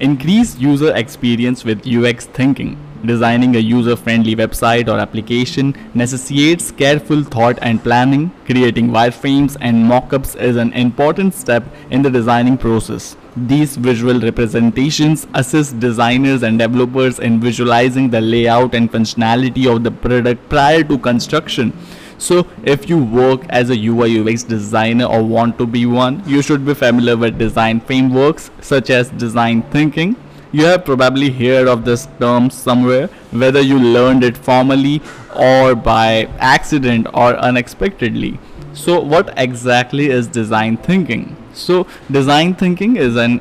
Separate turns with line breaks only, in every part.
Increase user experience with UX thinking. Designing a user friendly website or application necessitates careful thought and planning. Creating wireframes and mockups is an important step in the designing process. These visual representations assist designers and developers in visualizing the layout and functionality of the product prior to construction. So if you work as a UI UX designer or want to be one, you should be familiar with design frameworks such as design thinking. You have probably heard of this term somewhere, whether you learned it formally or by accident or unexpectedly. So what exactly is design thinking? So design thinking is an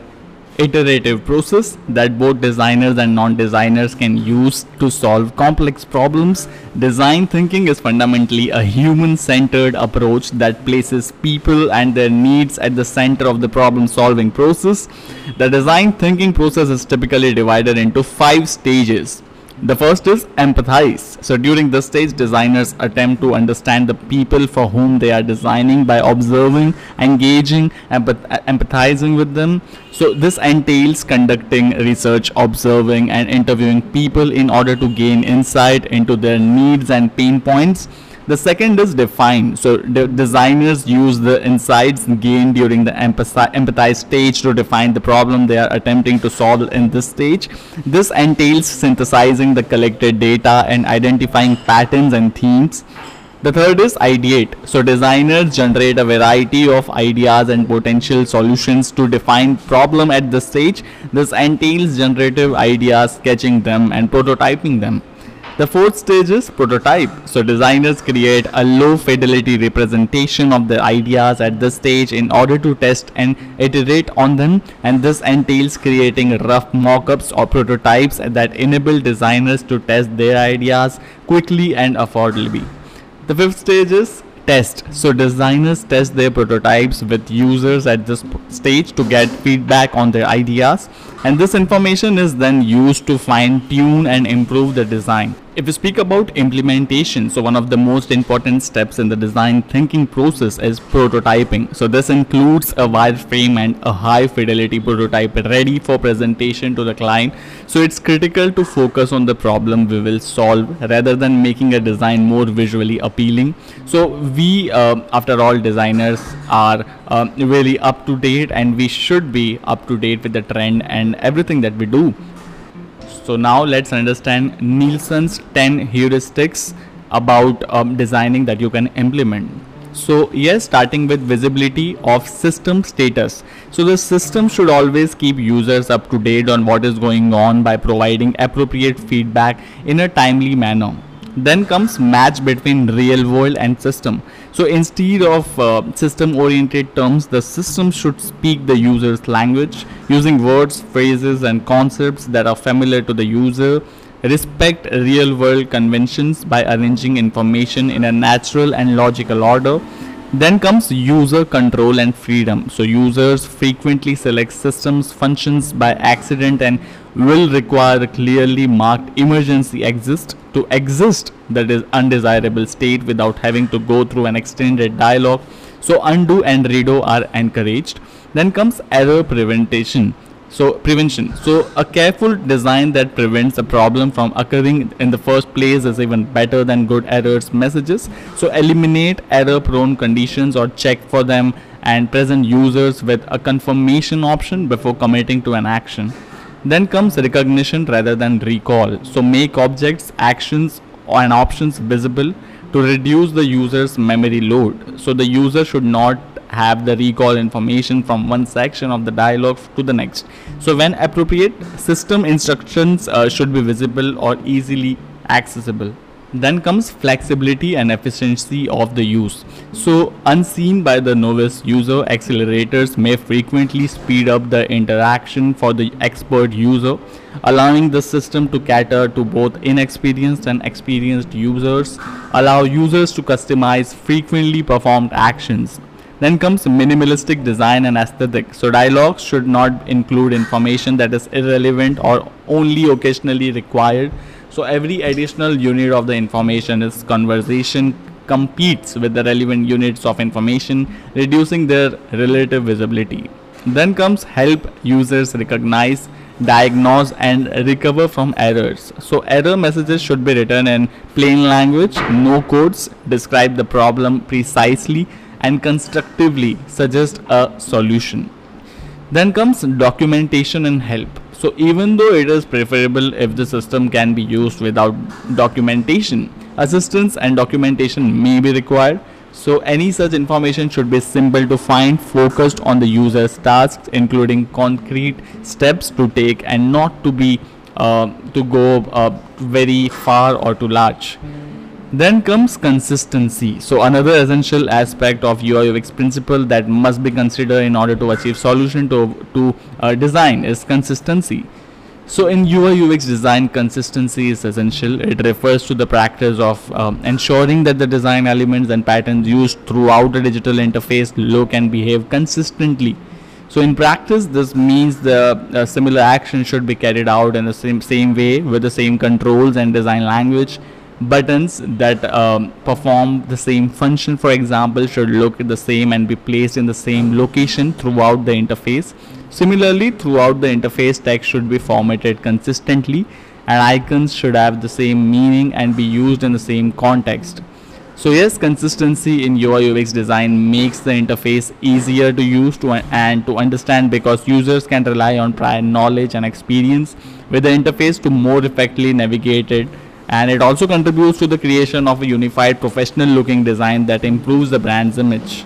iterative process that both designers and non-designers can use to solve complex problems. Design thinking is fundamentally a human-centered approach that places people and their needs at the center of the problem-solving process. The design thinking process is typically divided into five stages. The first is empathize. So during this stage, designers attempt to understand the people for whom they are designing by observing, engaging, empath empathizing with them. So this entails conducting research, observing and interviewing people in order to gain insight into their needs and pain points the second is define. So the designers use the insights gained during the empathize stage to define the problem they are attempting to solve in this stage. This entails synthesizing the collected data and identifying patterns and themes. The third is ideate. So designers generate a variety of ideas and potential solutions to define problem at this stage. This entails generative ideas, sketching them and prototyping them. The fourth stage is prototype. So designers create a low fidelity representation of the ideas at this stage in order to test and iterate on them and this entails creating rough mockups or prototypes that enable designers to test their ideas quickly and affordably. The fifth stage is test. So designers test their prototypes with users at this stage to get feedback on their ideas and this information is then used to fine tune and improve the design. If we speak about implementation, so one of the most important steps in the design thinking process is prototyping. So this includes a wireframe and a high fidelity prototype ready for presentation to the client. So it's critical to focus on the problem we will solve rather than making a design more visually appealing. So we, uh, after all, designers are um, really up to date and we should be up to date with the trend and everything that we do. So now let's understand Nielsen's 10 heuristics about um, designing that you can implement. So yes, starting with visibility of system status. So the system should always keep users up to date on what is going on by providing appropriate feedback in a timely manner. Then comes match between real world and system. So instead of uh, system oriented terms, the system should speak the user's language using words, phrases and concepts that are familiar to the user. Respect real world conventions by arranging information in a natural and logical order then comes user control and freedom. So users frequently select systems functions by accident and will require a clearly marked emergency exist to exist that is undesirable state without having to go through an extended dialogue. So undo and redo are encouraged. Then comes error prevention so prevention. So a careful design that prevents a problem from occurring in the first place is even better than good errors messages. So eliminate error prone conditions or check for them and present users with a confirmation option before committing to an action. Then comes recognition rather than recall. So make objects actions and options visible to reduce the user's memory load. So the user should not have the recall information from one section of the dialog to the next. So when appropriate, system instructions uh, should be visible or easily accessible. Then comes flexibility and efficiency of the use. So unseen by the novice user, accelerators may frequently speed up the interaction for the expert user, allowing the system to cater to both inexperienced and experienced users, allow users to customize frequently performed actions, then comes minimalistic design and aesthetic. So dialogues should not include information that is irrelevant or only occasionally required. So every additional unit of the information is conversation competes with the relevant units of information, reducing their relative visibility. Then comes help users recognize diagnose and recover from errors. So error messages should be written in plain language, no codes, describe the problem precisely and constructively suggest a solution. Then comes documentation and help. So even though it is preferable if the system can be used without documentation, assistance and documentation may be required. So any such information should be simple to find, focused on the user's tasks, including concrete steps to take and not to be uh, to go uh, very far or too large. Then comes consistency. So another essential aspect of UI UX principle that must be considered in order to achieve solution to, to uh, design is consistency. So in UI UX design, consistency is essential. It refers to the practice of um, ensuring that the design elements and patterns used throughout the digital interface look and behave consistently. So in practice, this means the uh, similar action should be carried out in the same, same way with the same controls and design language buttons that um, perform the same function for example should look the same and be placed in the same location throughout the interface. Similarly throughout the interface text should be formatted consistently and icons should have the same meaning and be used in the same context. So yes consistency in UI UX design makes the interface easier to use to and to understand because users can rely on prior knowledge and experience with the interface to more effectively navigate it and it also contributes to the creation of a unified professional looking design that improves the brand's image.